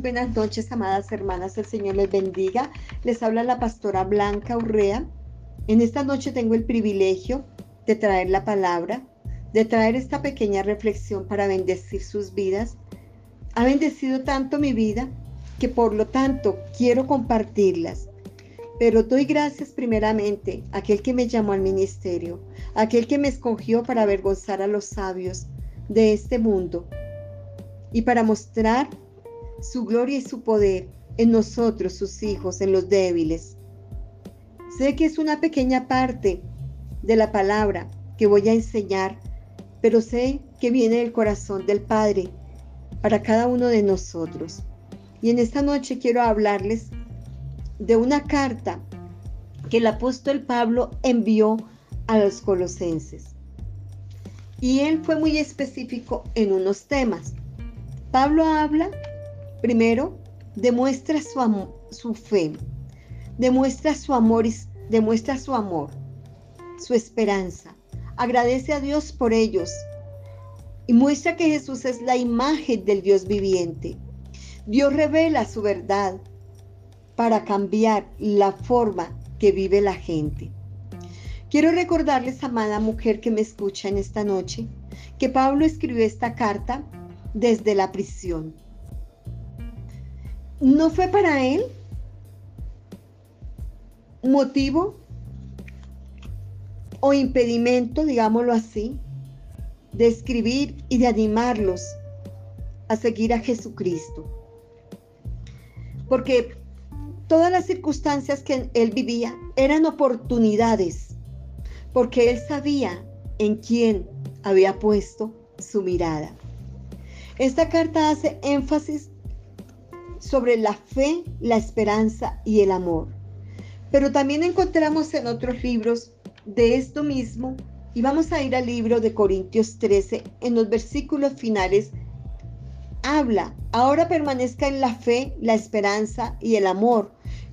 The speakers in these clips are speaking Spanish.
Buenas noches, amadas hermanas. El Señor les bendiga. Les habla la pastora Blanca Urrea. En esta noche tengo el privilegio de traer la palabra, de traer esta pequeña reflexión para bendecir sus vidas. Ha bendecido tanto mi vida que por lo tanto quiero compartirlas. Pero doy gracias primeramente a aquel que me llamó al ministerio, a aquel que me escogió para avergonzar a los sabios de este mundo y para mostrar su gloria y su poder en nosotros, sus hijos, en los débiles. Sé que es una pequeña parte de la palabra que voy a enseñar, pero sé que viene del corazón del Padre para cada uno de nosotros. Y en esta noche quiero hablarles de una carta que el apóstol Pablo envió a los colosenses. Y él fue muy específico en unos temas. Pablo habla Primero, demuestra su, su fe, demuestra su amor demuestra su amor, su esperanza. Agradece a Dios por ellos y muestra que Jesús es la imagen del Dios viviente. Dios revela su verdad para cambiar la forma que vive la gente. Quiero recordarles, amada mujer que me escucha en esta noche, que Pablo escribió esta carta desde la prisión no fue para él motivo o impedimento, digámoslo así, de escribir y de animarlos a seguir a Jesucristo. Porque todas las circunstancias que él vivía eran oportunidades, porque él sabía en quién había puesto su mirada. Esta carta hace énfasis sobre la fe, la esperanza y el amor. Pero también encontramos en otros libros de esto mismo y vamos a ir al libro de Corintios 13 en los versículos finales. Habla, ahora permanezca en la fe, la esperanza y el amor,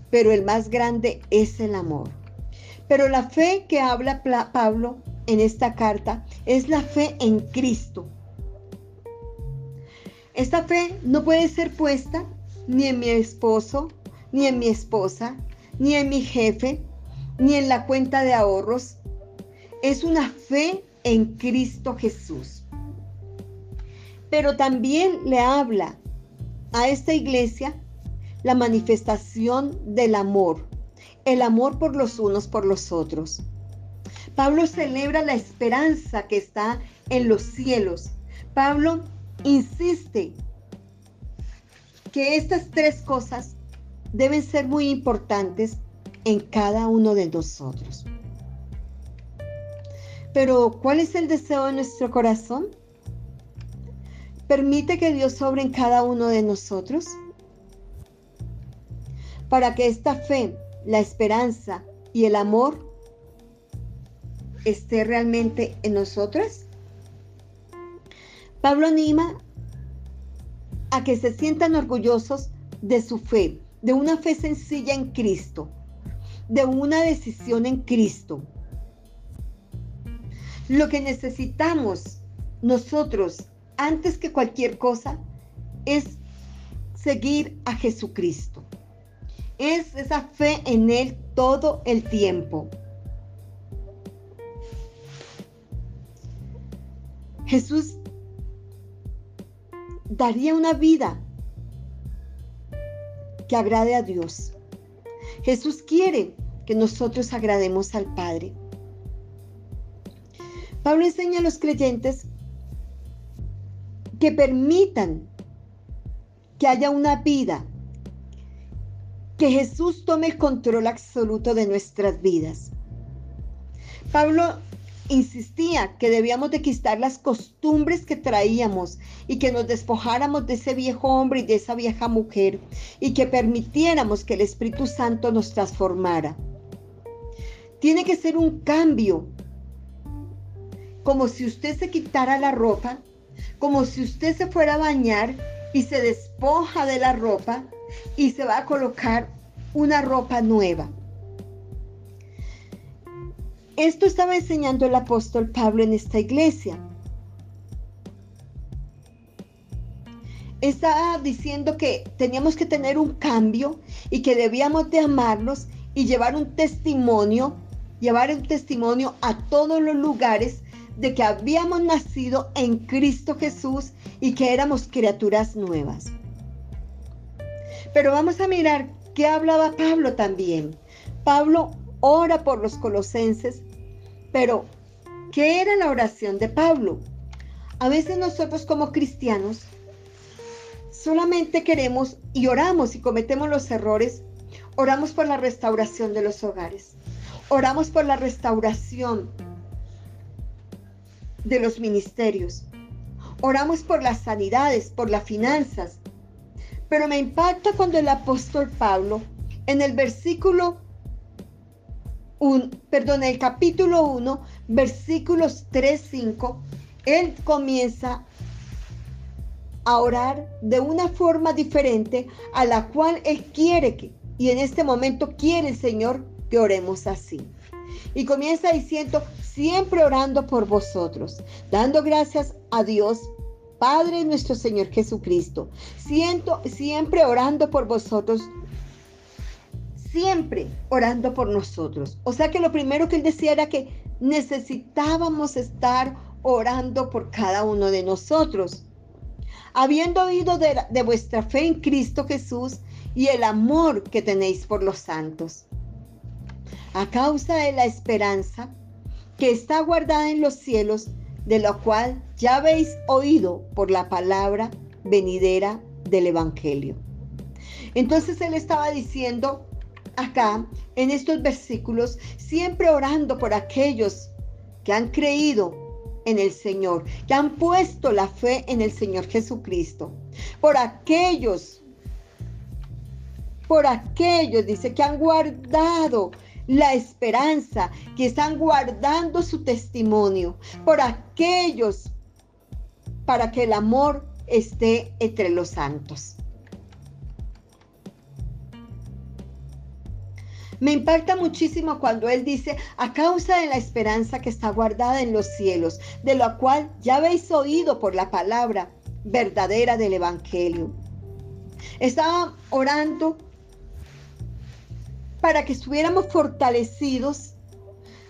pero el más grande es el amor. Pero la fe que habla Pablo en esta carta es la fe en Cristo. Esta fe no puede ser puesta ni en mi esposo, ni en mi esposa, ni en mi jefe, ni en la cuenta de ahorros. Es una fe en Cristo Jesús. Pero también le habla a esta iglesia la manifestación del amor, el amor por los unos por los otros. Pablo celebra la esperanza que está en los cielos. Pablo insiste que estas tres cosas deben ser muy importantes en cada uno de nosotros. Pero, ¿cuál es el deseo de nuestro corazón? ¿Permite que Dios sobre en cada uno de nosotros? Para que esta fe, la esperanza y el amor esté realmente en nosotras. Pablo anima a que se sientan orgullosos de su fe, de una fe sencilla en Cristo, de una decisión en Cristo. Lo que necesitamos nosotros, antes que cualquier cosa, es seguir a Jesucristo. Es esa fe en Él todo el tiempo. Jesús daría una vida que agrade a Dios. Jesús quiere que nosotros agrademos al Padre. Pablo enseña a los creyentes que permitan que haya una vida, que Jesús tome el control absoluto de nuestras vidas. Pablo insistía que debíamos de quitar las costumbres que traíamos y que nos despojáramos de ese viejo hombre y de esa vieja mujer y que permitiéramos que el Espíritu Santo nos transformara. Tiene que ser un cambio, como si usted se quitara la ropa, como si usted se fuera a bañar y se despoja de la ropa y se va a colocar una ropa nueva. Esto estaba enseñando el apóstol Pablo en esta iglesia. estaba diciendo que teníamos que tener un cambio y que debíamos de amarnos y llevar un testimonio, llevar un testimonio a todos los lugares de que habíamos nacido en Cristo Jesús y que éramos criaturas nuevas. Pero vamos a mirar qué hablaba Pablo también. Pablo ora por los colosenses, pero ¿qué era la oración de Pablo? A veces nosotros como cristianos solamente queremos y oramos y cometemos los errores, oramos por la restauración de los hogares, oramos por la restauración de los ministerios, oramos por las sanidades, por las finanzas, pero me impacta cuando el apóstol Pablo en el versículo un, perdón, el capítulo 1, versículos 3, 5, él comienza a orar de una forma diferente a la cual él quiere que, y en este momento quiere el Señor que oremos así. Y comienza diciendo, siempre orando por vosotros, dando gracias a Dios Padre nuestro Señor Jesucristo, siento, siempre orando por vosotros, siempre orando por nosotros. O sea que lo primero que él decía era que necesitábamos estar orando por cada uno de nosotros. Habiendo oído de, de vuestra fe en Cristo Jesús y el amor que tenéis por los santos. A causa de la esperanza que está guardada en los cielos, de lo cual ya habéis oído por la palabra venidera del Evangelio. Entonces él estaba diciendo acá, en estos versículos, siempre orando por aquellos que han creído en el Señor, que han puesto la fe en el Señor Jesucristo, por aquellos, por aquellos, dice, que han guardado la esperanza, que están guardando su testimonio por aquellos, para que el amor esté entre los santos. Me impacta muchísimo cuando Él dice, a causa de la esperanza que está guardada en los cielos, de la cual ya habéis oído por la palabra verdadera del Evangelio. Estaba orando para que estuviéramos fortalecidos,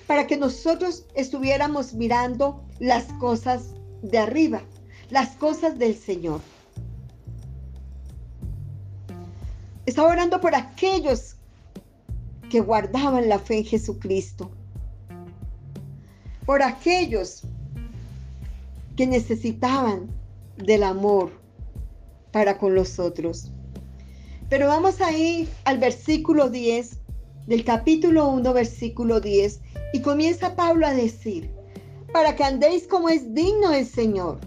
para que nosotros estuviéramos mirando las cosas de arriba, las cosas del Señor. Estaba orando por aquellos que guardaban la fe en Jesucristo, por aquellos que necesitaban del amor para con los otros. Pero vamos a ir al versículo 10 del capítulo 1, versículo 10, y comienza Pablo a decir, para que andéis como es digno el Señor,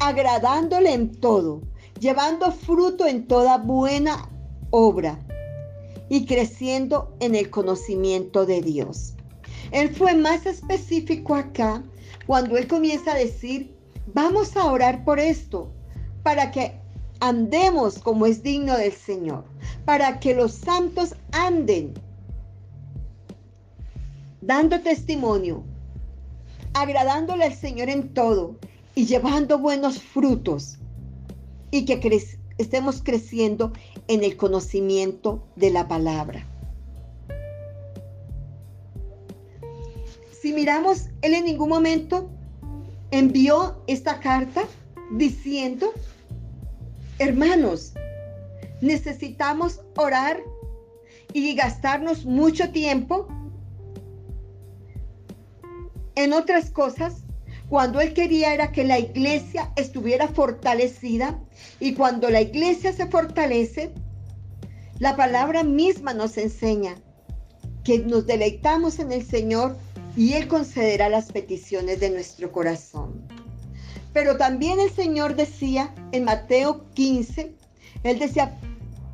agradándole en todo, llevando fruto en toda buena obra y creciendo en el conocimiento de Dios. Él fue más específico acá cuando él comienza a decir, vamos a orar por esto, para que andemos como es digno del Señor, para que los santos anden dando testimonio, agradándole al Señor en todo y llevando buenos frutos y que estemos creciendo en el conocimiento de la palabra. Si miramos, Él en ningún momento envió esta carta diciendo, hermanos, necesitamos orar y gastarnos mucho tiempo en otras cosas, cuando él quería era que la iglesia estuviera fortalecida y cuando la iglesia se fortalece, la palabra misma nos enseña que nos deleitamos en el Señor y Él concederá las peticiones de nuestro corazón. Pero también el Señor decía en Mateo 15, Él decía,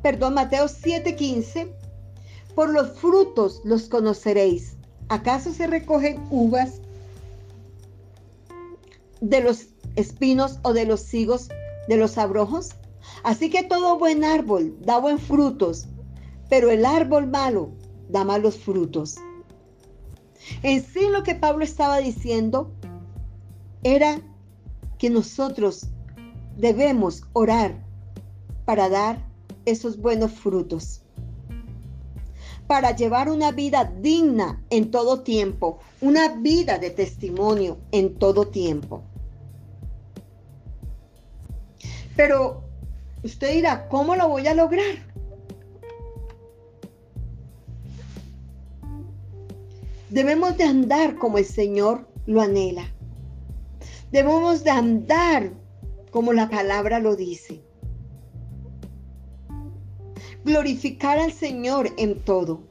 perdón, Mateo 7:15, por los frutos los conoceréis. ¿Acaso se recogen uvas de los espinos o de los higos de los abrojos? Así que todo buen árbol da buen frutos, pero el árbol malo da malos frutos. En sí lo que Pablo estaba diciendo era que nosotros debemos orar para dar esos buenos frutos, para llevar una vida digna en todo tiempo, una vida de testimonio en todo tiempo. Pero usted dirá, ¿cómo lo voy a lograr? Debemos de andar como el Señor lo anhela. Debemos de andar como la palabra lo dice. Glorificar al Señor en todo.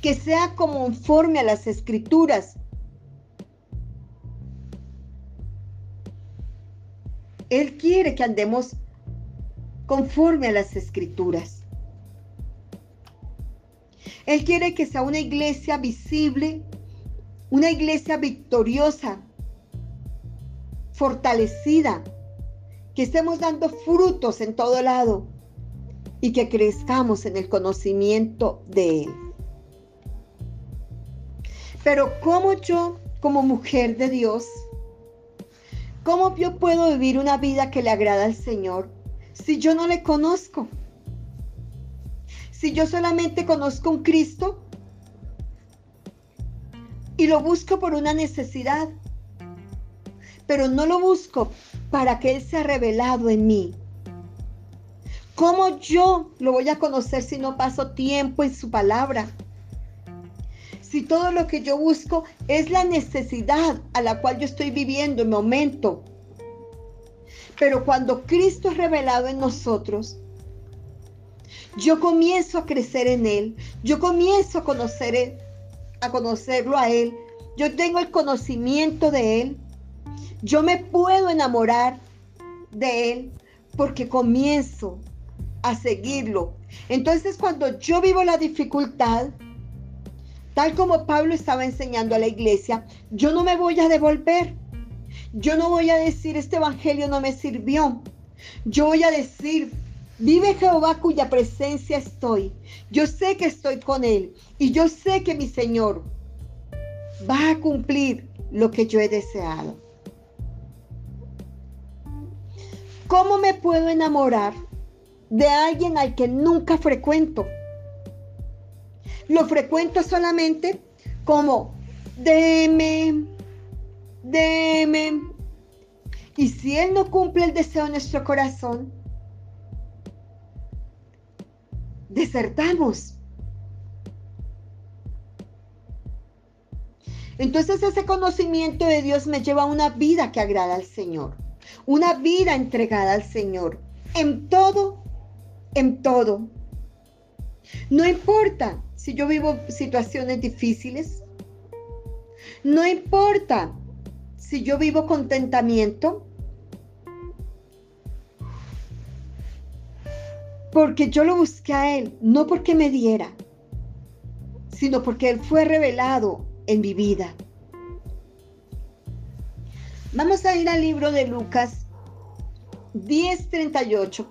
Que sea conforme a las escrituras. Él quiere que andemos conforme a las escrituras. Él quiere que sea una iglesia visible, una iglesia victoriosa, fortalecida, que estemos dando frutos en todo lado y que crezcamos en el conocimiento de Él. Pero ¿cómo yo, como mujer de Dios, cómo yo puedo vivir una vida que le agrada al Señor si yo no le conozco? Si yo solamente conozco un Cristo y lo busco por una necesidad, pero no lo busco para que Él sea revelado en mí. ¿Cómo yo lo voy a conocer si no paso tiempo en su palabra? Si todo lo que yo busco es la necesidad a la cual yo estoy viviendo en momento. Pero cuando Cristo es revelado en nosotros, yo comienzo a crecer en Él. Yo comienzo a conocer a conocerlo a Él. Yo tengo el conocimiento de Él. Yo me puedo enamorar de Él porque comienzo a seguirlo. Entonces cuando yo vivo la dificultad, tal como Pablo estaba enseñando a la iglesia, yo no me voy a devolver. Yo no voy a decir, este evangelio no me sirvió. Yo voy a decir, Vive Jehová cuya presencia estoy. Yo sé que estoy con Él y yo sé que mi Señor va a cumplir lo que yo he deseado. ¿Cómo me puedo enamorar de alguien al que nunca frecuento? Lo frecuento solamente como deme, deme. Y si Él no cumple el deseo de nuestro corazón, desertamos. Entonces ese conocimiento de Dios me lleva a una vida que agrada al Señor, una vida entregada al Señor, en todo, en todo. No importa si yo vivo situaciones difíciles, no importa si yo vivo contentamiento, Porque yo lo busqué a Él, no porque me diera, sino porque Él fue revelado en mi vida. Vamos a ir al libro de Lucas 10:38,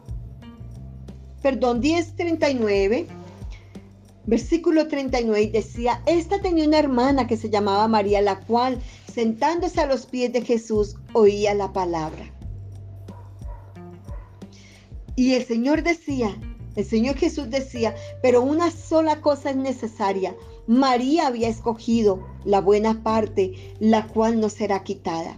perdón, 10:39, versículo 39, y decía, esta tenía una hermana que se llamaba María, la cual, sentándose a los pies de Jesús, oía la palabra. Y el Señor decía, el Señor Jesús decía, pero una sola cosa es necesaria. María había escogido la buena parte, la cual no será quitada.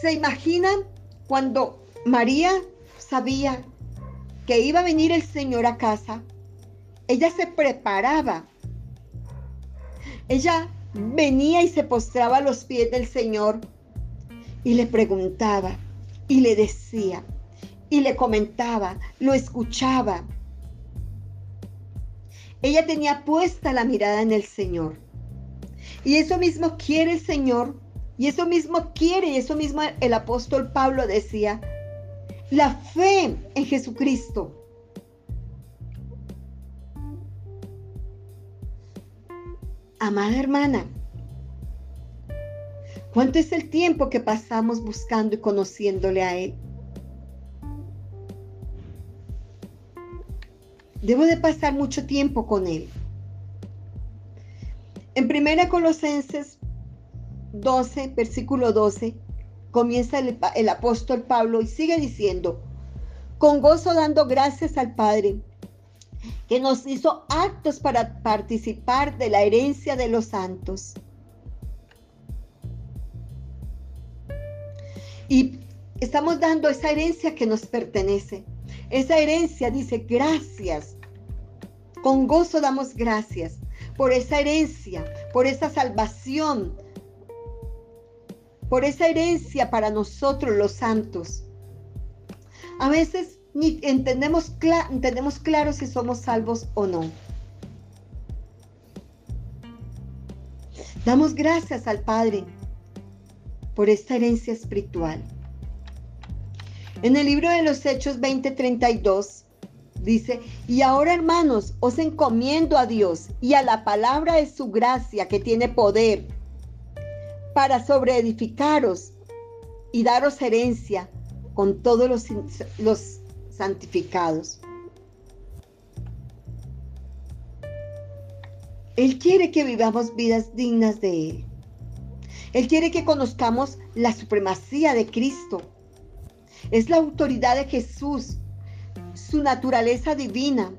¿Se imaginan cuando María sabía que iba a venir el Señor a casa? Ella se preparaba. Ella venía y se postraba a los pies del Señor y le preguntaba, y le decía, y le comentaba, lo escuchaba. Ella tenía puesta la mirada en el Señor. Y eso mismo quiere el Señor, y eso mismo quiere, y eso mismo el apóstol Pablo decía, la fe en Jesucristo. Amada hermana, ¿Cuánto es el tiempo que pasamos buscando y conociéndole a Él? Debo de pasar mucho tiempo con Él. En 1 Colosenses 12, versículo 12, comienza el, el apóstol Pablo y sigue diciendo, con gozo dando gracias al Padre, que nos hizo actos para participar de la herencia de los santos. Y estamos dando esa herencia que nos pertenece. Esa herencia dice, gracias. Con gozo damos gracias por esa herencia, por esa salvación, por esa herencia para nosotros los santos. A veces ni entendemos, entendemos claro si somos salvos o no. Damos gracias al Padre por esta herencia espiritual. En el libro de los Hechos 20:32 dice, y ahora hermanos, os encomiendo a Dios y a la palabra de su gracia que tiene poder para sobreedificaros y daros herencia con todos los, los santificados. Él quiere que vivamos vidas dignas de Él. Él quiere que conozcamos la supremacía de Cristo. Es la autoridad de Jesús, su naturaleza divina.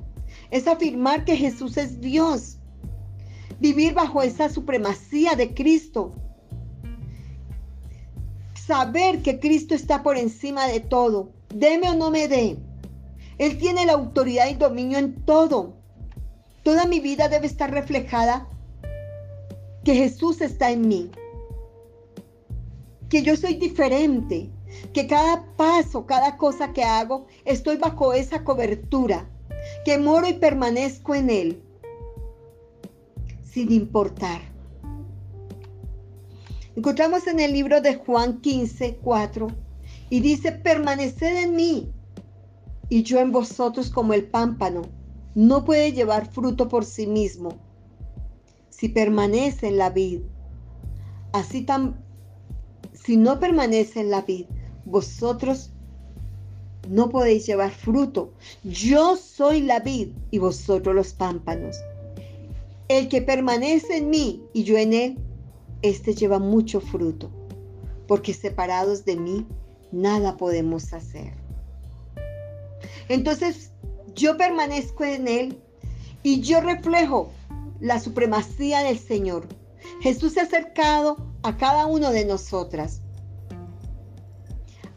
Es afirmar que Jesús es Dios. Vivir bajo esa supremacía de Cristo. Saber que Cristo está por encima de todo. Deme o no me dé. Él tiene la autoridad y dominio en todo. Toda mi vida debe estar reflejada que Jesús está en mí que yo soy diferente, que cada paso, cada cosa que hago, estoy bajo esa cobertura, que moro y permanezco en Él, sin importar. Encontramos en el libro de Juan 15, 4, y dice, permaneced en mí y yo en vosotros como el pámpano. No puede llevar fruto por sí mismo si permanece en la vid. Así tan, si no permanece en la vid, vosotros no podéis llevar fruto. Yo soy la vid y vosotros los pámpanos. El que permanece en mí y yo en él, éste lleva mucho fruto, porque separados de mí, nada podemos hacer. Entonces, yo permanezco en él y yo reflejo la supremacía del Señor. Jesús se ha acercado a cada uno de nosotras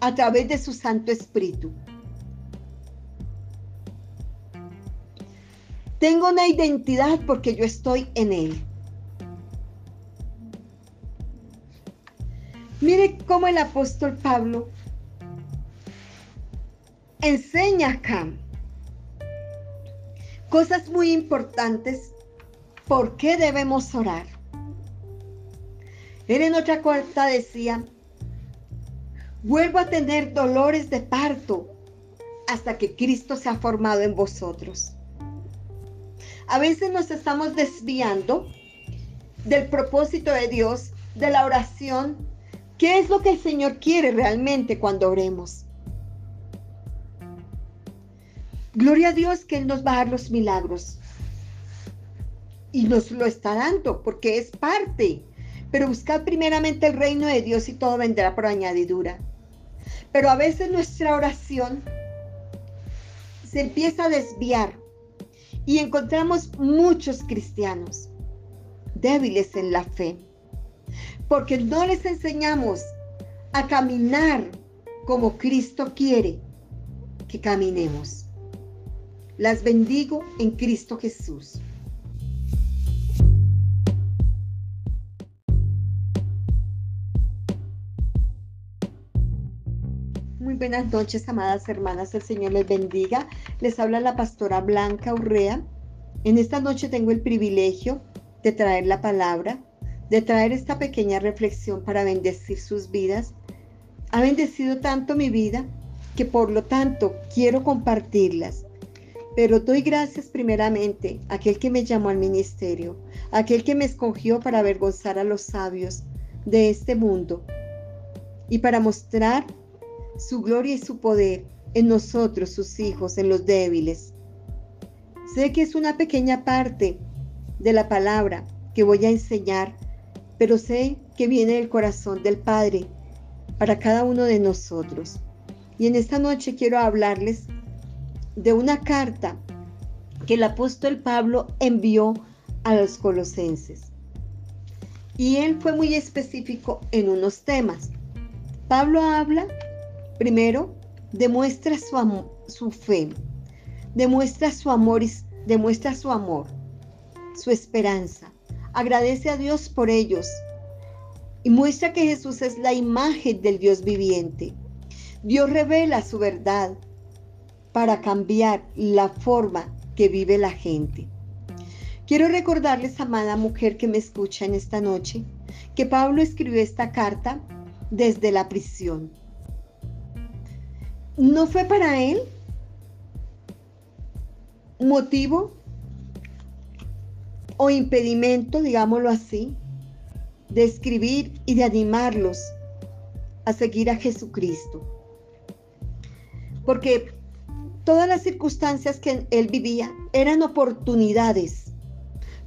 a través de su Santo Espíritu. Tengo una identidad porque yo estoy en Él. Mire cómo el apóstol Pablo enseña acá cosas muy importantes por qué debemos orar. Él en otra cuarta decía, vuelvo a tener dolores de parto hasta que Cristo se ha formado en vosotros. A veces nos estamos desviando del propósito de Dios, de la oración. ¿Qué es lo que el Señor quiere realmente cuando oremos? Gloria a Dios que Él nos va a dar los milagros. Y nos lo está dando porque es parte pero buscad primeramente el reino de Dios y todo vendrá por añadidura. Pero a veces nuestra oración se empieza a desviar y encontramos muchos cristianos débiles en la fe, porque no les enseñamos a caminar como Cristo quiere que caminemos. Las bendigo en Cristo Jesús. buenas noches, amadas hermanas. El Señor les bendiga. Les habla la pastora Blanca Urrea. En esta noche tengo el privilegio de traer la palabra, de traer esta pequeña reflexión para bendecir sus vidas. Ha bendecido tanto mi vida que por lo tanto quiero compartirlas. Pero doy gracias primeramente a aquel que me llamó al ministerio, a aquel que me escogió para avergonzar a los sabios de este mundo y para mostrar su gloria y su poder en nosotros, sus hijos, en los débiles. Sé que es una pequeña parte de la palabra que voy a enseñar, pero sé que viene del corazón del Padre para cada uno de nosotros. Y en esta noche quiero hablarles de una carta que el apóstol Pablo envió a los colosenses. Y él fue muy específico en unos temas. Pablo habla, primero, demuestra su, su fe, demuestra su amor, demuestra su amor, su esperanza, agradece a Dios por ellos y muestra que Jesús es la imagen del Dios viviente. Dios revela su verdad para cambiar la forma que vive la gente. Quiero recordarles, amada mujer que me escucha en esta noche, que Pablo escribió esta carta desde la prisión. No fue para él motivo o impedimento, digámoslo así, de escribir y de animarlos a seguir a Jesucristo. Porque todas las circunstancias que él vivía eran oportunidades,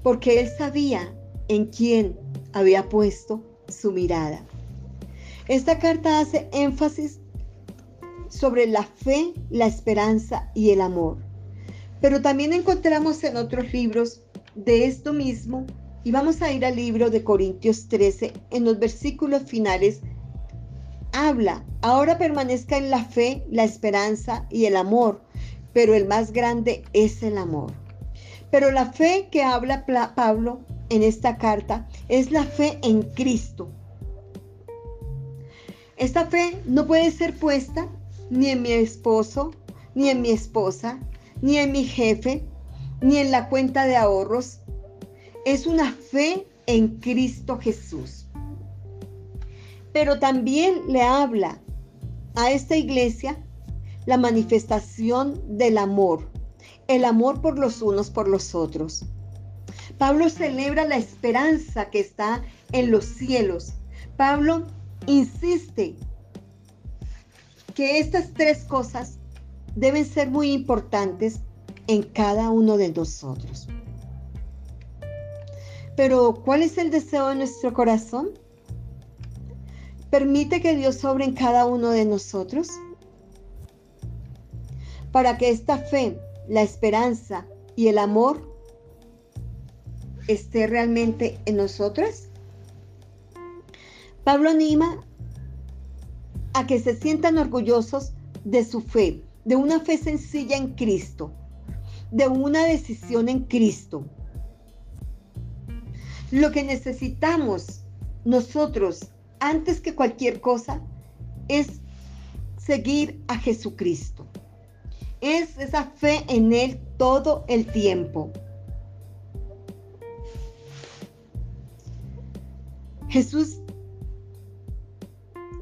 porque él sabía en quién había puesto su mirada. Esta carta hace énfasis sobre la fe, la esperanza y el amor. Pero también encontramos en otros libros de esto mismo y vamos a ir al libro de Corintios 13 en los versículos finales. Habla, ahora permanezca en la fe, la esperanza y el amor, pero el más grande es el amor. Pero la fe que habla Pablo en esta carta es la fe en Cristo. Esta fe no puede ser puesta ni en mi esposo, ni en mi esposa, ni en mi jefe, ni en la cuenta de ahorros. Es una fe en Cristo Jesús. Pero también le habla a esta iglesia la manifestación del amor, el amor por los unos por los otros. Pablo celebra la esperanza que está en los cielos. Pablo insiste que estas tres cosas deben ser muy importantes en cada uno de nosotros. Pero, ¿cuál es el deseo de nuestro corazón? ¿Permite que Dios sobre en cada uno de nosotros? Para que esta fe, la esperanza y el amor esté realmente en nosotras? Pablo anima a que se sientan orgullosos de su fe, de una fe sencilla en Cristo, de una decisión en Cristo. Lo que necesitamos nosotros, antes que cualquier cosa, es seguir a Jesucristo. Es esa fe en Él todo el tiempo. Jesús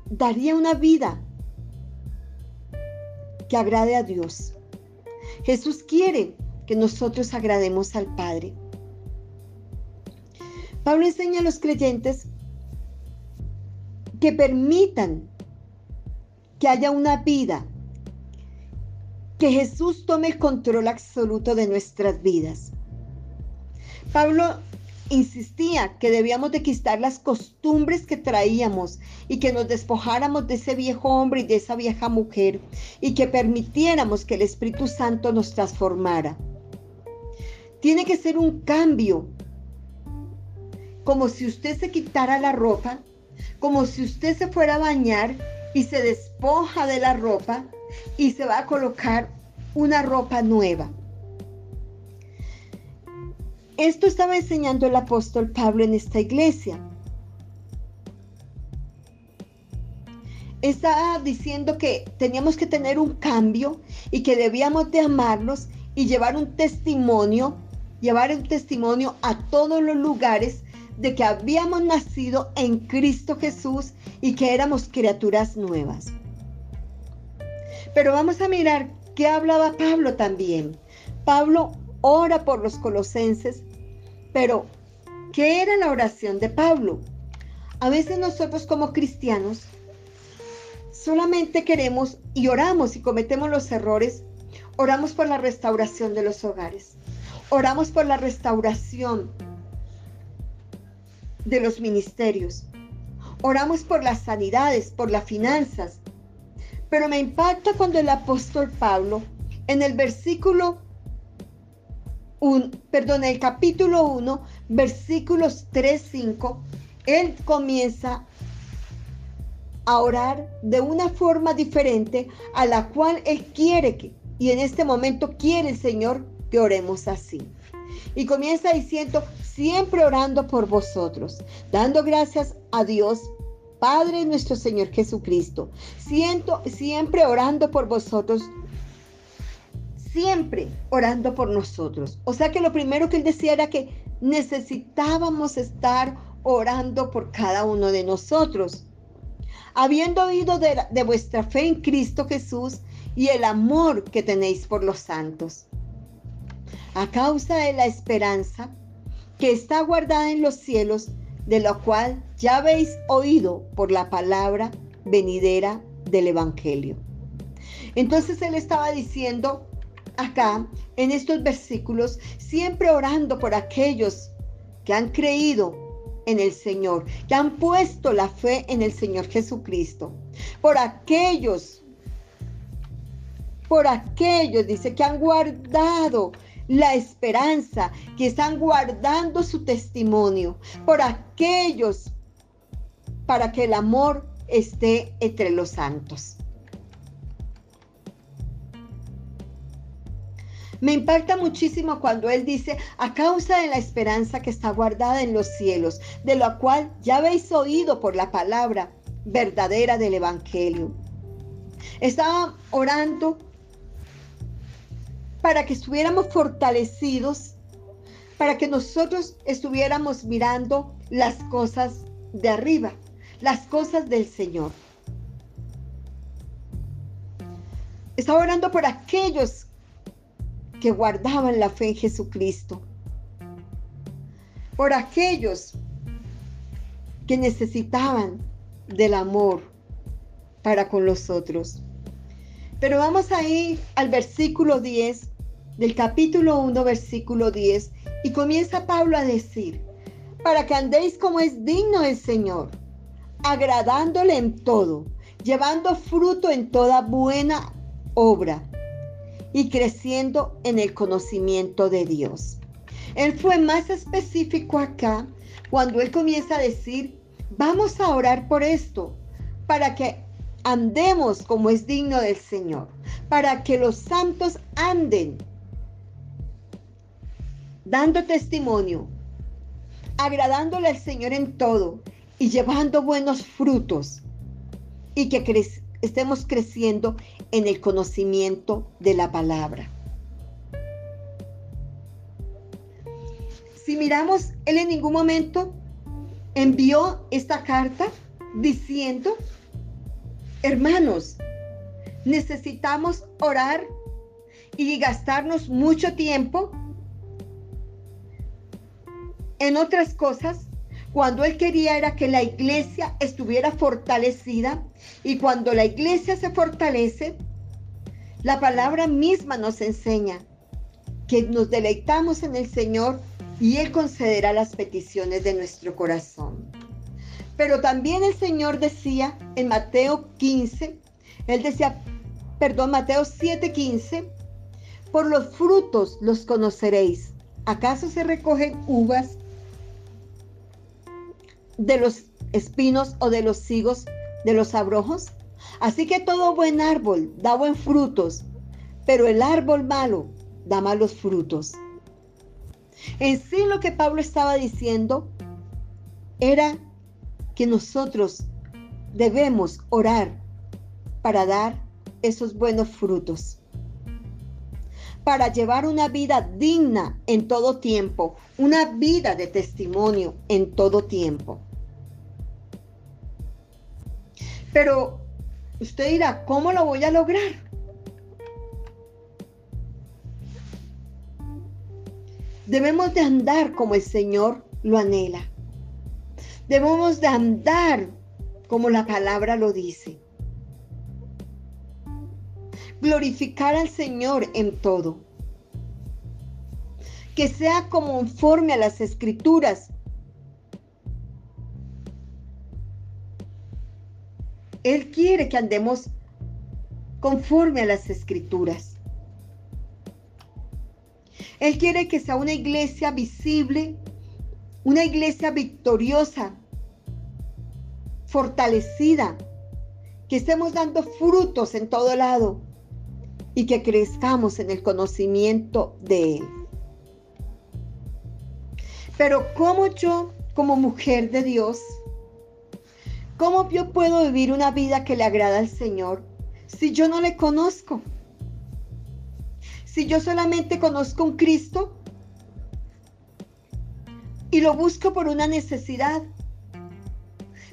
daría una vida que agrade a Dios. Jesús quiere que nosotros agrademos al Padre. Pablo enseña a los creyentes que permitan que haya una vida, que Jesús tome el control absoluto de nuestras vidas. Pablo insistía que debíamos de quitar las costumbres que traíamos y que nos despojáramos de ese viejo hombre y de esa vieja mujer y que permitiéramos que el Espíritu Santo nos transformara. Tiene que ser un cambio, como si usted se quitara la ropa, como si usted se fuera a bañar y se despoja de la ropa y se va a colocar una ropa nueva. Esto estaba enseñando el apóstol Pablo en esta iglesia. Estaba diciendo que teníamos que tener un cambio y que debíamos de amarlos y llevar un testimonio, llevar un testimonio a todos los lugares de que habíamos nacido en Cristo Jesús y que éramos criaturas nuevas. Pero vamos a mirar qué hablaba Pablo también. Pablo ora por los colosenses pero, ¿qué era la oración de Pablo? A veces nosotros como cristianos solamente queremos y oramos y cometemos los errores, oramos por la restauración de los hogares, oramos por la restauración de los ministerios, Oramos por las sanidades, por las finanzas. Pero me impacta cuando el apóstol Pablo, en el versículo perdón, el capítulo 1, versículos 3, 5, él comienza a orar de una forma diferente a la cual él quiere que, y en este momento quiere el Señor que oremos así. Y comienza diciendo, siempre orando por vosotros, dando gracias a Dios Padre nuestro Señor Jesucristo, siento, siempre orando por vosotros siempre orando por nosotros. O sea que lo primero que él decía era que necesitábamos estar orando por cada uno de nosotros. Habiendo oído de, de, vuestra fe en Cristo Jesús y el amor que tenéis por los santos. A causa de la esperanza que está guardada en los cielos, de lo cual ya habéis oído por la palabra venidera del Evangelio. Entonces él estaba diciendo, acá en estos versículos, siempre orando por aquellos que han creído en el Señor, que han puesto la fe en el Señor Jesucristo, por aquellos, por aquellos, dice, que han guardado la esperanza, que están guardando su testimonio, por aquellos, para que el amor esté entre los santos. Me impacta muchísimo cuando Él dice, a causa de la esperanza que está guardada en los cielos, de la cual ya habéis oído por la palabra verdadera del Evangelio. Estaba orando para que estuviéramos fortalecidos, para que nosotros estuviéramos mirando las cosas de arriba, las cosas del Señor. Estaba orando por aquellos que guardaban la fe en Jesucristo, por aquellos que necesitaban del amor para con los otros. Pero vamos a ir al versículo 10 del capítulo 1, versículo 10, y comienza Pablo a decir, para que andéis como es digno el Señor, agradándole en todo, llevando fruto en toda buena obra y creciendo en el conocimiento de Dios. Él fue más específico acá cuando él comienza a decir, vamos a orar por esto, para que andemos como es digno del Señor, para que los santos anden dando testimonio, agradándole al Señor en todo y llevando buenos frutos y que estemos creciendo en el conocimiento de la palabra. Si miramos, él en ningún momento envió esta carta diciendo, hermanos, necesitamos orar y gastarnos mucho tiempo en otras cosas cuando él quería era que la iglesia estuviera fortalecida y cuando la iglesia se fortalece, la palabra misma nos enseña que nos deleitamos en el Señor y Él concederá las peticiones de nuestro corazón. Pero también el Señor decía en Mateo 15, Él decía, perdón, Mateo 7:15, por los frutos los conoceréis. ¿Acaso se recogen uvas de los espinos o de los higos de los abrojos? Así que todo buen árbol da buen frutos, pero el árbol malo da malos frutos. En sí lo que Pablo estaba diciendo era que nosotros debemos orar para dar esos buenos frutos, para llevar una vida digna en todo tiempo, una vida de testimonio en todo tiempo. Pero usted dirá, ¿cómo lo voy a lograr? Debemos de andar como el Señor lo anhela. Debemos de andar como la palabra lo dice. Glorificar al Señor en todo. Que sea conforme a las escrituras Él quiere que andemos conforme a las escrituras. Él quiere que sea una iglesia visible, una iglesia victoriosa, fortalecida, que estemos dando frutos en todo lado y que crezcamos en el conocimiento de Él. Pero ¿cómo yo, como mujer de Dios, cómo yo puedo vivir una vida que le agrada al Señor si yo no le conozco? Si yo solamente conozco un Cristo y lo busco por una necesidad,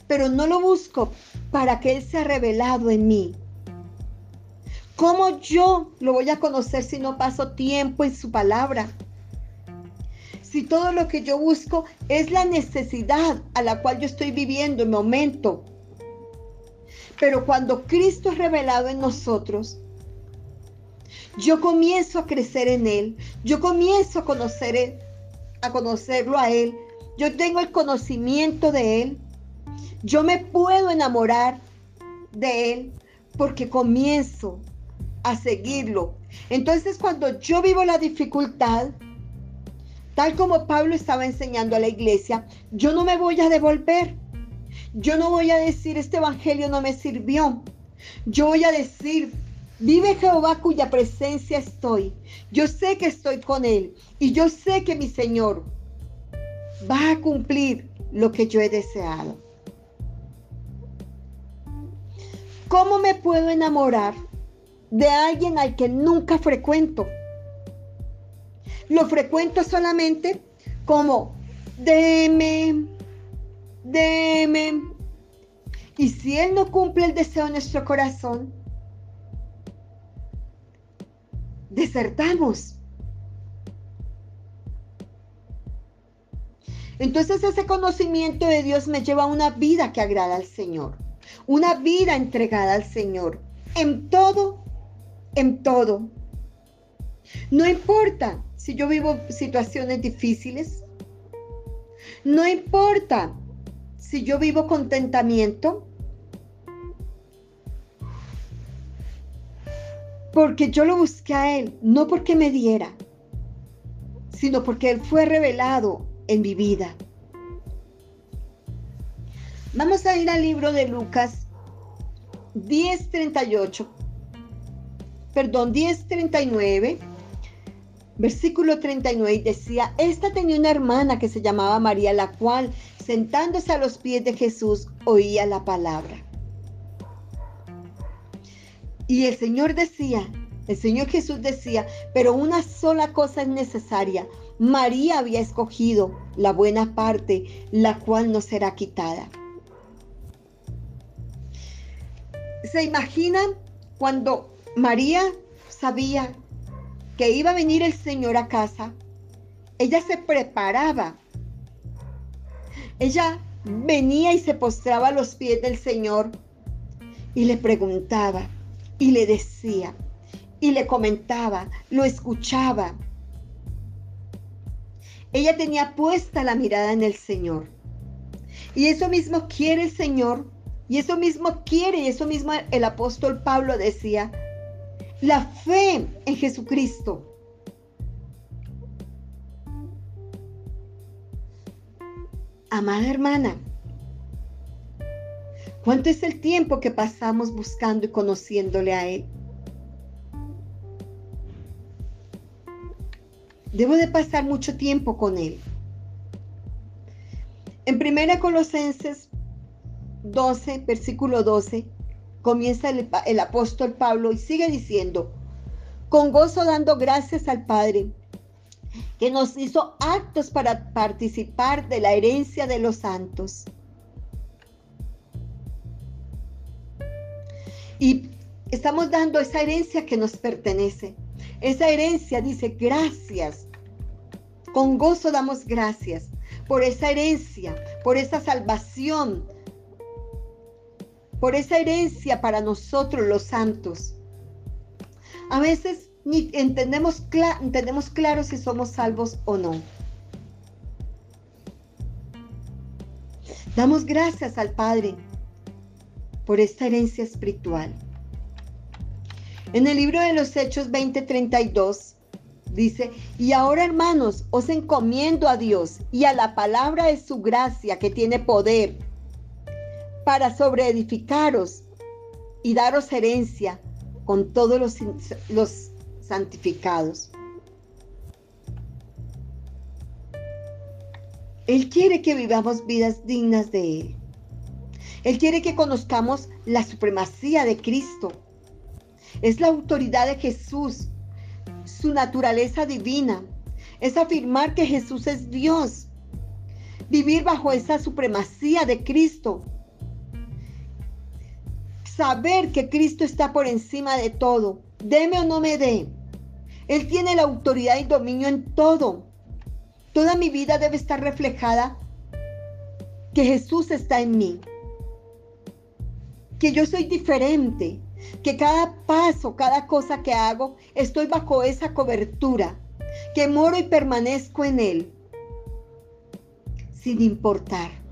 pero no lo busco para que Él sea revelado en mí. ¿Cómo yo lo voy a conocer si no paso tiempo en su palabra? Si todo lo que yo busco es la necesidad a la cual yo estoy viviendo en momento. Pero cuando Cristo es revelado en nosotros, yo comienzo a crecer en Él, yo comienzo a a conocerlo a Él, yo tengo el conocimiento de Él, yo me puedo enamorar de Él porque comienzo a seguirlo. Entonces cuando yo vivo la dificultad, tal como Pablo estaba enseñando a la iglesia, yo no me voy a devolver. Yo no voy a decir, este evangelio no me sirvió. Yo voy a decir, Vive Jehová cuya presencia estoy. Yo sé que estoy con Él y yo sé que mi Señor va a cumplir lo que yo he deseado. ¿Cómo me puedo enamorar de alguien al que nunca frecuento? Lo frecuento solamente como deme, deme. Y si Él no cumple el deseo de nuestro corazón, desertamos. Entonces ese conocimiento de Dios me lleva a una vida que agrada al Señor, una vida entregada al Señor, en todo, en todo. No importa si yo vivo situaciones difíciles, no importa si yo vivo contentamiento, Porque yo lo busqué a Él, no porque me diera, sino porque Él fue revelado en mi vida. Vamos a ir al libro de Lucas 10:38, perdón, 10:39, versículo 39, y decía, esta tenía una hermana que se llamaba María, la cual, sentándose a los pies de Jesús, oía la palabra. Y el Señor decía, el Señor Jesús decía, pero una sola cosa es necesaria. María había escogido la buena parte, la cual no será quitada. ¿Se imaginan cuando María sabía que iba a venir el Señor a casa? Ella se preparaba. Ella venía y se postraba a los pies del Señor y le preguntaba, y le decía y le comentaba, lo escuchaba. Ella tenía puesta la mirada en el Señor. Y eso mismo quiere el Señor, y eso mismo quiere, y eso mismo el apóstol Pablo decía, la fe en Jesucristo. Amada hermana, ¿Cuánto es el tiempo que pasamos buscando y conociéndole a Él? Debo de pasar mucho tiempo con Él. En 1 Colosenses 12, versículo 12, comienza el, el apóstol Pablo y sigue diciendo, con gozo dando gracias al Padre, que nos hizo actos para participar de la herencia de los santos Y estamos dando esa herencia que nos pertenece. Esa herencia dice, gracias. Con gozo damos gracias por esa herencia, por esa salvación, por esa herencia para nosotros los santos. A veces ni entendemos, entendemos claro si somos salvos o no. Damos gracias al Padre por esta herencia espiritual. En el libro de los Hechos 20:32 dice, y ahora hermanos, os encomiendo a Dios y a la palabra de su gracia que tiene poder para sobreedificaros y daros herencia con todos los, los santificados. Él quiere que vivamos vidas dignas de Él. Él quiere que conozcamos la supremacía de Cristo. Es la autoridad de Jesús, su naturaleza divina. Es afirmar que Jesús es Dios. Vivir bajo esa supremacía de Cristo. Saber que Cristo está por encima de todo. Deme o no me dé. Él tiene la autoridad y dominio en todo. Toda mi vida debe estar reflejada que Jesús está en mí. Que yo soy diferente. Que cada paso, cada cosa que hago, estoy bajo esa cobertura. Que moro y permanezco en Él. Sin importar.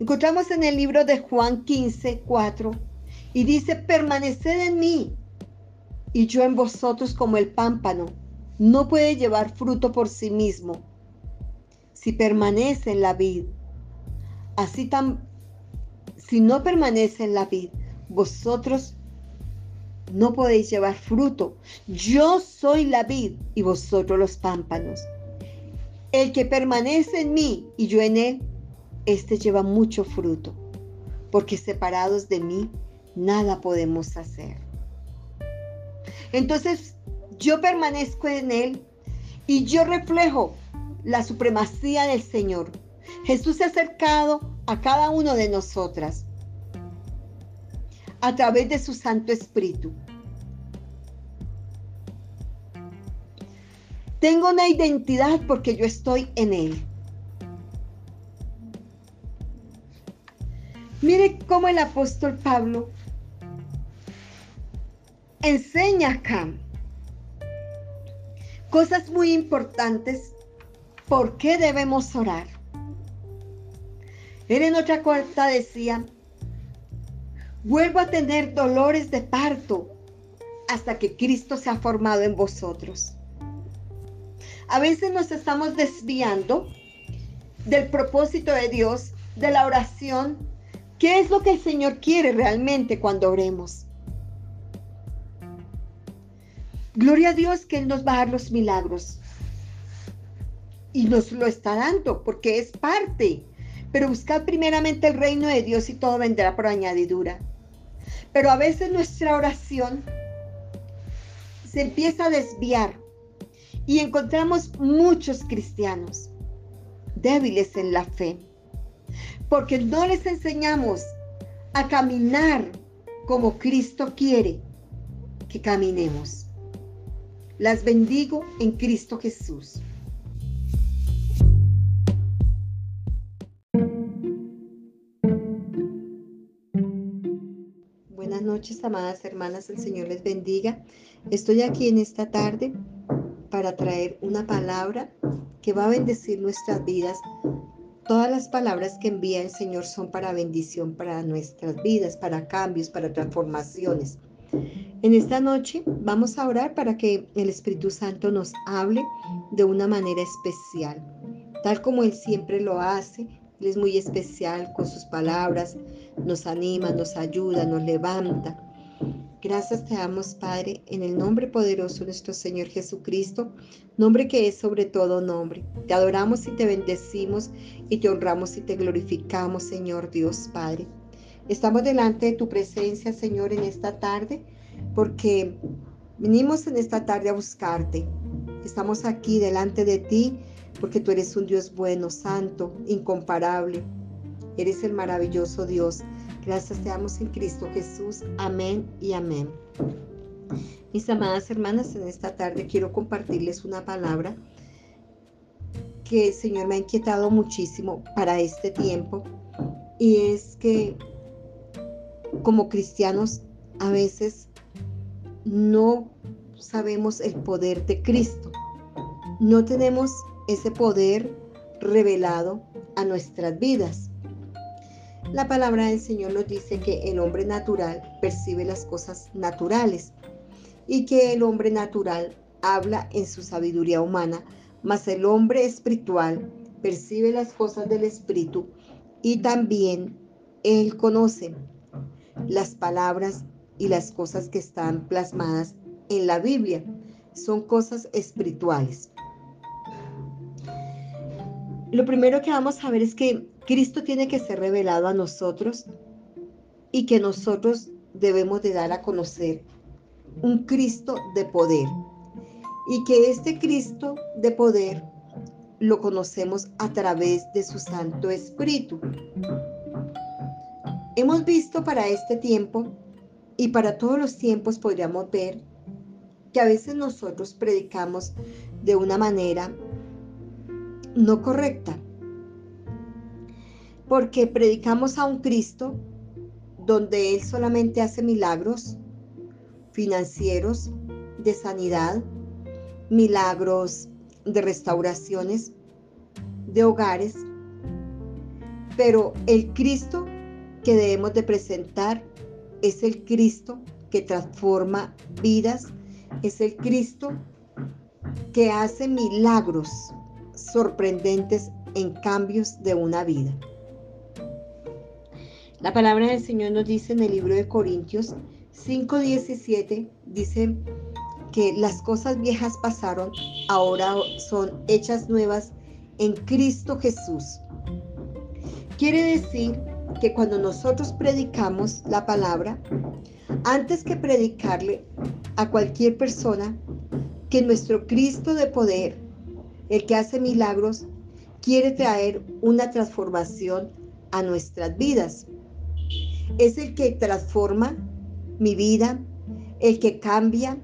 Encontramos en el libro de Juan 15, 4 y dice, permaneced en mí y yo en vosotros como el pámpano. No puede llevar fruto por sí mismo si permanece en la vid. Así tan, si no permanece en la vid, vosotros no podéis llevar fruto. Yo soy la vid y vosotros los pámpanos. El que permanece en mí y yo en él, éste lleva mucho fruto, porque separados de mí nada podemos hacer. Entonces yo permanezco en Él y yo reflejo la supremacía del Señor. Jesús se ha acercado a cada uno de nosotras a través de su Santo Espíritu. Tengo una identidad porque yo estoy en Él. Mire cómo el apóstol Pablo enseña acá cosas muy importantes. ¿Por qué debemos orar? Él en otra carta decía, vuelvo a tener dolores de parto hasta que Cristo se ha formado en vosotros. A veces nos estamos desviando del propósito de Dios, de la oración. ¿Qué es lo que el Señor quiere realmente cuando oremos? Gloria a Dios que Él nos va a dar los milagros. Y nos lo está dando porque es parte. Pero buscad primeramente el reino de Dios y todo vendrá por añadidura. Pero a veces nuestra oración se empieza a desviar y encontramos muchos cristianos débiles en la fe. Porque no les enseñamos a caminar como Cristo quiere que caminemos. Las bendigo en Cristo Jesús. Buenas noches, amadas hermanas, el Señor les bendiga. Estoy aquí en esta tarde para traer una palabra que va a bendecir nuestras vidas. Todas las palabras que envía el Señor son para bendición para nuestras vidas, para cambios, para transformaciones. En esta noche vamos a orar para que el Espíritu Santo nos hable de una manera especial, tal como Él siempre lo hace. Él es muy especial con sus palabras, nos anima, nos ayuda, nos levanta. Gracias te damos, Padre, en el nombre poderoso de nuestro Señor Jesucristo, nombre que es sobre todo nombre. Te adoramos y te bendecimos y te honramos y te glorificamos, Señor Dios Padre. Estamos delante de tu presencia, Señor, en esta tarde, porque venimos en esta tarde a buscarte. Estamos aquí delante de ti porque tú eres un Dios bueno, santo, incomparable. Eres el maravilloso Dios. Gracias te damos en Cristo Jesús. Amén y amén. Mis amadas hermanas, en esta tarde quiero compartirles una palabra que el Señor me ha inquietado muchísimo para este tiempo y es que como cristianos a veces no sabemos el poder de Cristo. No tenemos ese poder revelado a nuestras vidas. La palabra del Señor nos dice que el hombre natural percibe las cosas naturales y que el hombre natural habla en su sabiduría humana, mas el hombre espiritual percibe las cosas del espíritu y también él conoce las palabras y las cosas que están plasmadas en la Biblia. Son cosas espirituales. Lo primero que vamos a ver es que Cristo tiene que ser revelado a nosotros y que nosotros debemos de dar a conocer un Cristo de poder. Y que este Cristo de poder lo conocemos a través de su Santo Espíritu. Hemos visto para este tiempo y para todos los tiempos podríamos ver que a veces nosotros predicamos de una manera no correcta. Porque predicamos a un Cristo donde Él solamente hace milagros financieros, de sanidad, milagros de restauraciones, de hogares. Pero el Cristo que debemos de presentar es el Cristo que transforma vidas, es el Cristo que hace milagros sorprendentes en cambios de una vida. La palabra del Señor nos dice en el libro de Corintios 5:17, dice que las cosas viejas pasaron, ahora son hechas nuevas en Cristo Jesús. Quiere decir que cuando nosotros predicamos la palabra, antes que predicarle a cualquier persona, que nuestro Cristo de poder, el que hace milagros, quiere traer una transformación a nuestras vidas. Es el que transforma mi vida, el que cambia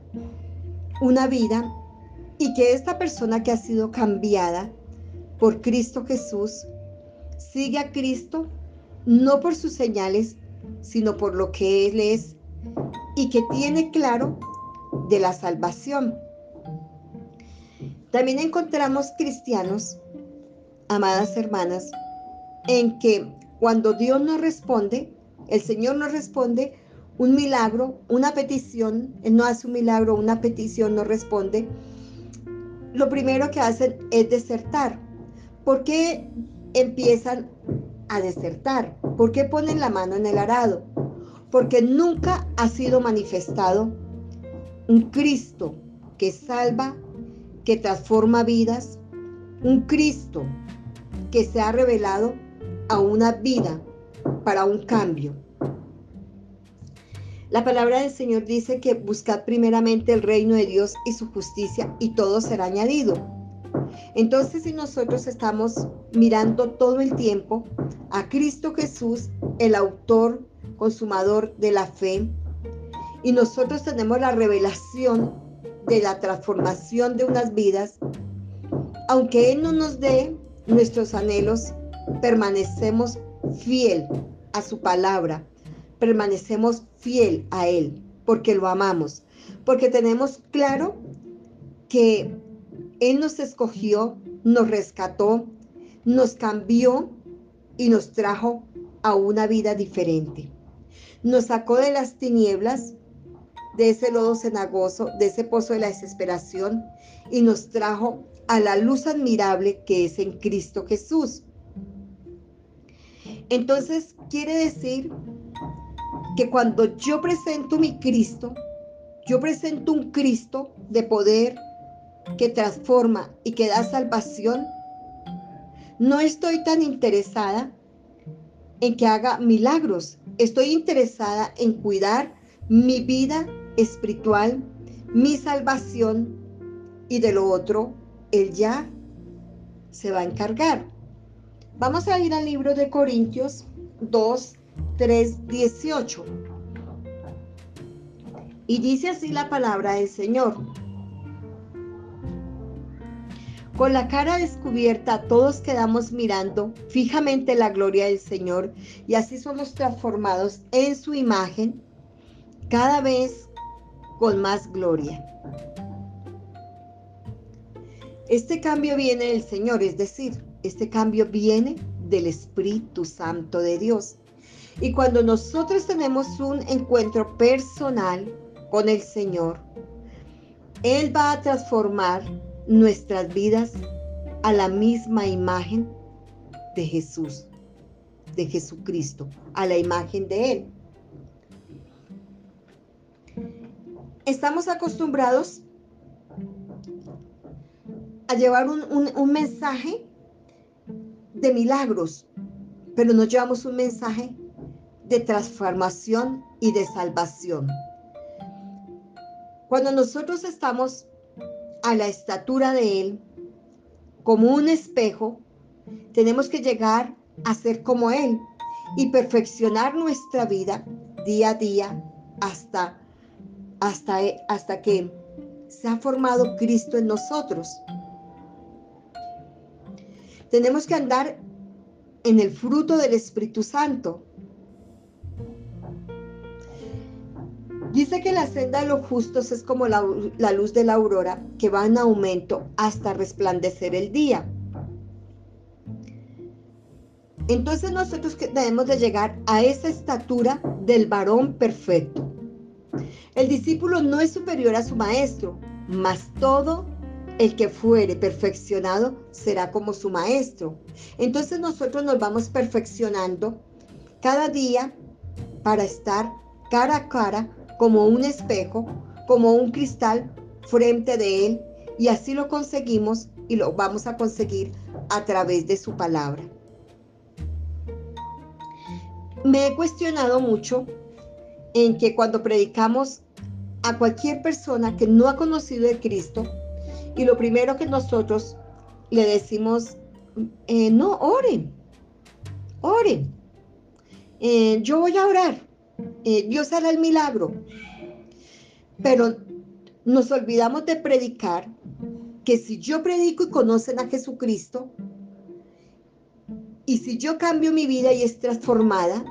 una vida y que esta persona que ha sido cambiada por Cristo Jesús sigue a Cristo no por sus señales, sino por lo que Él es y que tiene claro de la salvación. También encontramos cristianos, amadas hermanas, en que cuando Dios nos responde, el Señor nos responde un milagro, una petición, Él no hace un milagro, una petición no responde, lo primero que hacen es desertar. ¿Por qué empiezan a desertar? ¿Por qué ponen la mano en el arado? Porque nunca ha sido manifestado un Cristo que salva, que transforma vidas, un Cristo que se ha revelado a una vida para un cambio. La palabra del Señor dice que buscad primeramente el reino de Dios y su justicia y todo será añadido. Entonces, si nosotros estamos mirando todo el tiempo a Cristo Jesús, el autor, consumador de la fe, y nosotros tenemos la revelación de la transformación de unas vidas, aunque Él no nos dé nuestros anhelos, permanecemos fiel a su palabra, permanecemos fiel a Él, porque lo amamos, porque tenemos claro que Él nos escogió, nos rescató, nos cambió y nos trajo a una vida diferente. Nos sacó de las tinieblas, de ese lodo cenagoso, de ese pozo de la desesperación y nos trajo a la luz admirable que es en Cristo Jesús. Entonces quiere decir que cuando yo presento mi Cristo, yo presento un Cristo de poder que transforma y que da salvación, no estoy tan interesada en que haga milagros. Estoy interesada en cuidar mi vida espiritual, mi salvación y de lo otro, Él ya se va a encargar. Vamos a ir al libro de Corintios 2, 3, 18. Y dice así la palabra del Señor. Con la cara descubierta, todos quedamos mirando fijamente la gloria del Señor y así somos transformados en su imagen cada vez con más gloria. Este cambio viene del Señor, es decir, este cambio viene del Espíritu Santo de Dios. Y cuando nosotros tenemos un encuentro personal con el Señor, Él va a transformar nuestras vidas a la misma imagen de Jesús, de Jesucristo, a la imagen de Él. Estamos acostumbrados a llevar un, mensaje de milagros, pero no llevamos un mensaje de transformación y de salvación. Cuando nosotros estamos a la estatura de Él, como un espejo, tenemos que llegar a ser como Él y perfeccionar nuestra vida día a día hasta, hasta, hasta que se ha formado Cristo en nosotros. Tenemos que andar en el fruto del Espíritu Santo. Dice que la senda de los justos es como la, luz de la aurora que va en aumento hasta resplandecer el día. Entonces nosotros debemos de llegar a esa estatura del varón perfecto. El discípulo no es superior a su maestro, mas todo el que fuere perfeccionado será como su maestro. Entonces nosotros nos vamos perfeccionando cada día para estar cara a cara como un espejo, como un cristal frente de él y así lo conseguimos y lo vamos a conseguir a través de su palabra me he cuestionado mucho en que cuando predicamos a cualquier persona que no ha conocido de Cristo, y lo primero que nosotros le decimos, eh, no, oren, oren, eh, yo voy a orar, eh, Dios hará el milagro, pero nos olvidamos de predicar que si yo predico y conocen a Jesucristo, y si yo cambio mi vida y es transformada,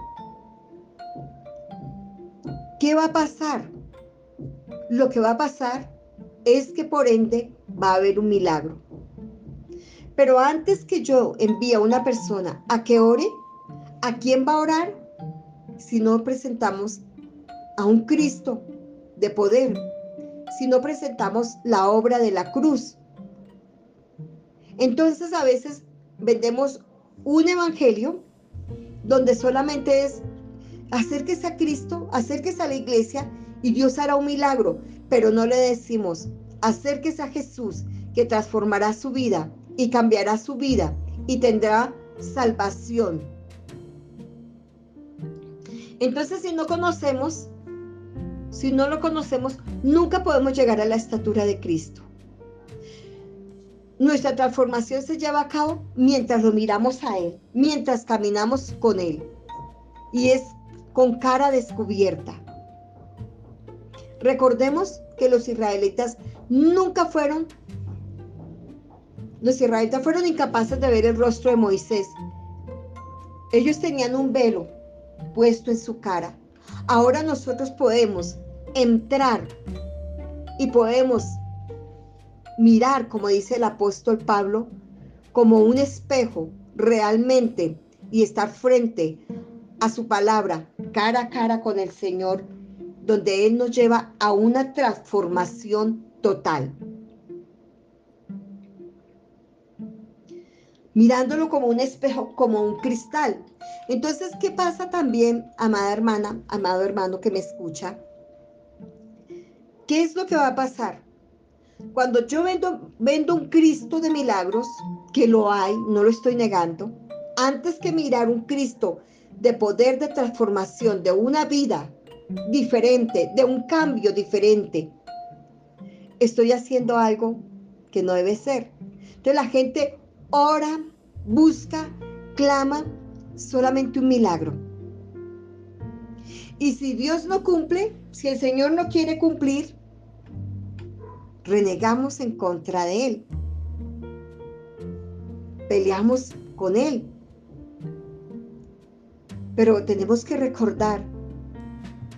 ¿qué va a pasar? Lo que va a pasar es que por ende va a haber un milagro. Pero antes que yo envíe a una persona a que ore, ¿a quién va a orar? Si no presentamos a un Cristo de poder, si no presentamos la obra de la cruz. Entonces a veces vendemos un evangelio donde solamente es acérquese a Cristo, acérquese a la iglesia y Dios hará un milagro, pero no le decimos, acérquese a Jesús que transformará su vida y cambiará su vida y tendrá salvación. Entonces, si no conocemos, si no lo conocemos, nunca podemos llegar a la estatura de Cristo. Nuestra transformación se lleva a cabo mientras lo miramos a Él, mientras caminamos con Él. Y es con cara descubierta. Recordemos que los israelitas nunca fueron, los israelitas fueron incapaces de ver el rostro de Moisés. Ellos tenían un velo puesto en su cara. Ahora nosotros podemos entrar y podemos mirar, como dice el apóstol Pablo, como un espejo realmente y estar frente a su palabra, cara a cara con el Señor, donde Él nos lleva a una transformación total. Mirándolo como un espejo, como un cristal. Entonces, ¿qué pasa también, amada hermana, amado hermano que me escucha? ¿Qué es lo que va a pasar? Cuando yo vendo, vendo un Cristo de milagros, que lo hay, no lo estoy negando, antes que mirar un Cristo de poder de transformación de una vida diferente, de un cambio diferente, estoy haciendo algo que no debe ser. Entonces la gente ora, busca, clama solamente un milagro. Y si Dios no cumple, si el Señor no quiere cumplir, renegamos en contra de Él. Peleamos con Él. Pero tenemos que recordar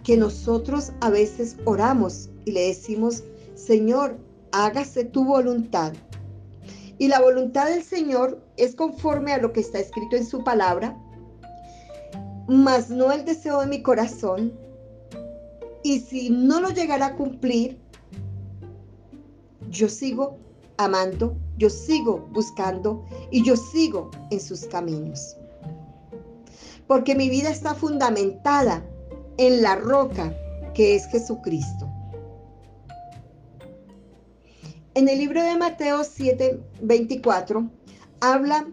que nosotros a veces oramos y le decimos, Señor, hágase tu voluntad. Y la voluntad del Señor es conforme a lo que está escrito en su palabra. mas no el deseo de mi corazón. Y si no lo llegara a cumplir, yo sigo amando, yo sigo buscando y yo sigo en sus caminos. Porque mi vida está fundamentada en la roca que es Jesucristo. En el libro de Mateo 7:24 habla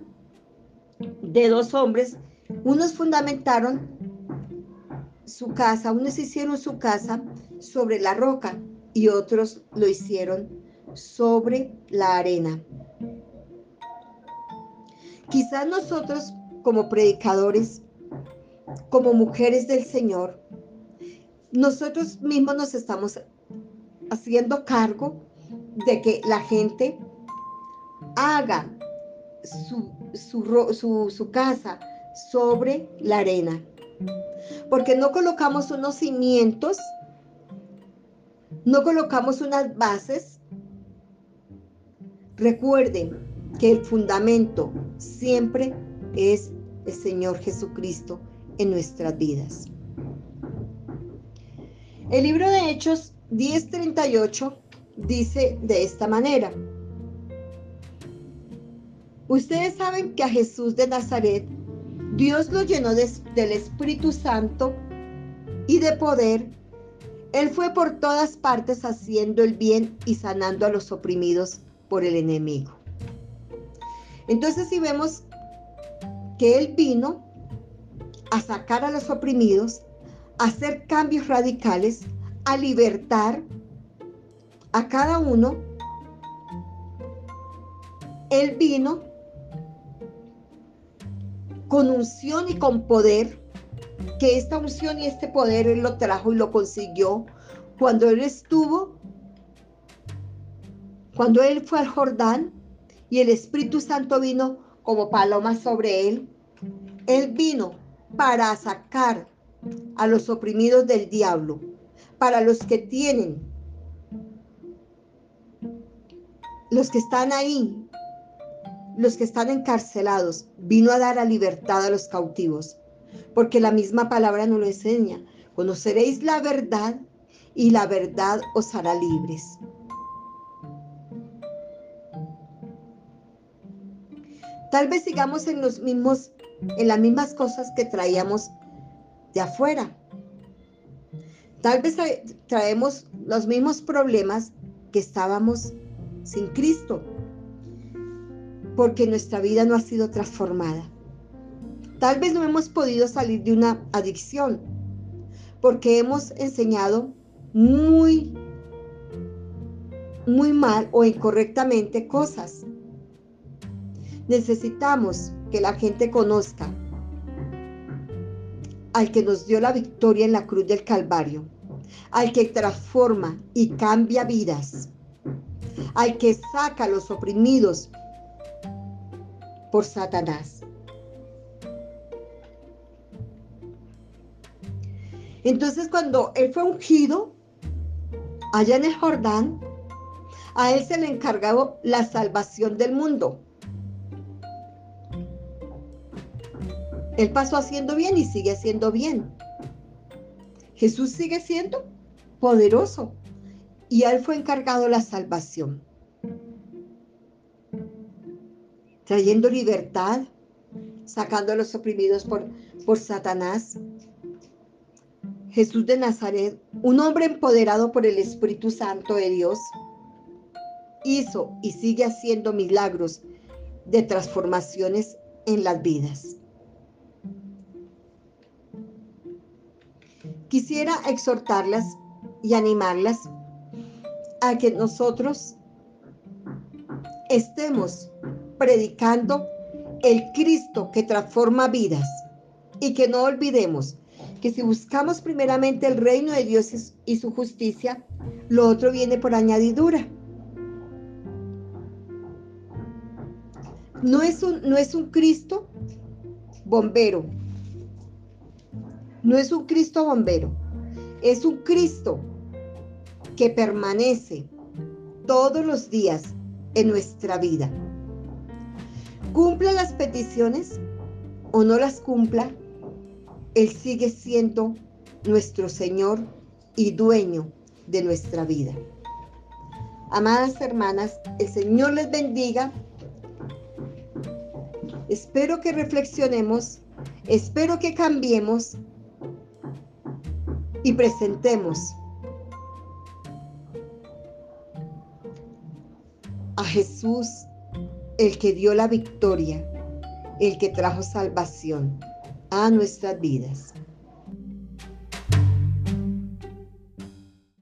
de dos hombres, unos fundamentaron su casa, unos hicieron su casa sobre la roca y otros lo hicieron sobre la arena. Quizás nosotros como predicadores, como mujeres del Señor, nosotros mismos nos estamos haciendo cargo de que la gente haga su, su, su, casa sobre la arena. Porque no colocamos unos cimientos, no colocamos unas bases. Recuerden que el fundamento siempre es el Señor Jesucristo en nuestras vidas. El libro de Hechos 10:38 dice de esta manera. Ustedes saben que a Jesús de Nazaret Dios lo llenó del Espíritu Santo y de poder. Él fue por todas partes haciendo el bien y sanando a los oprimidos por el enemigo. Entonces si vemos que Él vino a sacar a los oprimidos, hacer cambios radicales, a libertar a cada uno, Él vino con unción y con poder, que esta unción y este poder Él lo trajo y lo consiguió cuando Él estuvo, cuando Él fue al Jordán y el Espíritu Santo vino como paloma sobre Él. Él vino para sacar a los oprimidos del diablo, para los que tienen los que están ahí, los que están encarcelados, vino a dar a libertad a los cautivos, porque la misma palabra nos lo enseña. Conoceréis la verdad y la verdad os hará libres. Tal vez sigamos en los mismos, en las mismas cosas que traíamos de afuera. Tal vez traemos los mismos problemas que estábamos sin Cristo, porque nuestra vida no ha sido transformada. Tal vez no hemos podido salir de una adicción, porque hemos enseñado muy, muy mal o incorrectamente cosas. Necesitamos que la gente conozca al que nos dio la victoria en la cruz del Calvario, al que transforma y cambia vidas al que saca a los oprimidos por Satanás. Entonces cuando él fue ungido allá en el Jordán, a él se le encargaba la salvación del mundo. Él pasó haciendo bien y sigue haciendo bien. Jesús sigue siendo poderoso y él fue encargado la salvación, trayendo libertad, sacando a los oprimidos por, por Satanás. Jesús de Nazaret, un hombre empoderado por el Espíritu Santo de Dios, hizo y sigue haciendo milagros de transformaciones en las vidas. Quisiera exhortarlas y animarlas a que nosotros estemos predicando el Cristo que transforma vidas y que no olvidemos que si buscamos primeramente el reino de Dios y su justicia, lo otro viene por añadidura. No es un, no es un Cristo bombero. No es un Cristo bombero. Es un Cristo que permanece todos los días en nuestra vida. Cumpla las peticiones o no las cumpla, Él sigue siendo nuestro Señor y dueño de nuestra vida. Amadas hermanas, el Señor les bendiga. Espero que reflexionemos, espero que cambiemos y presentemos a Jesús, el que dio la victoria, el que trajo salvación a nuestras vidas.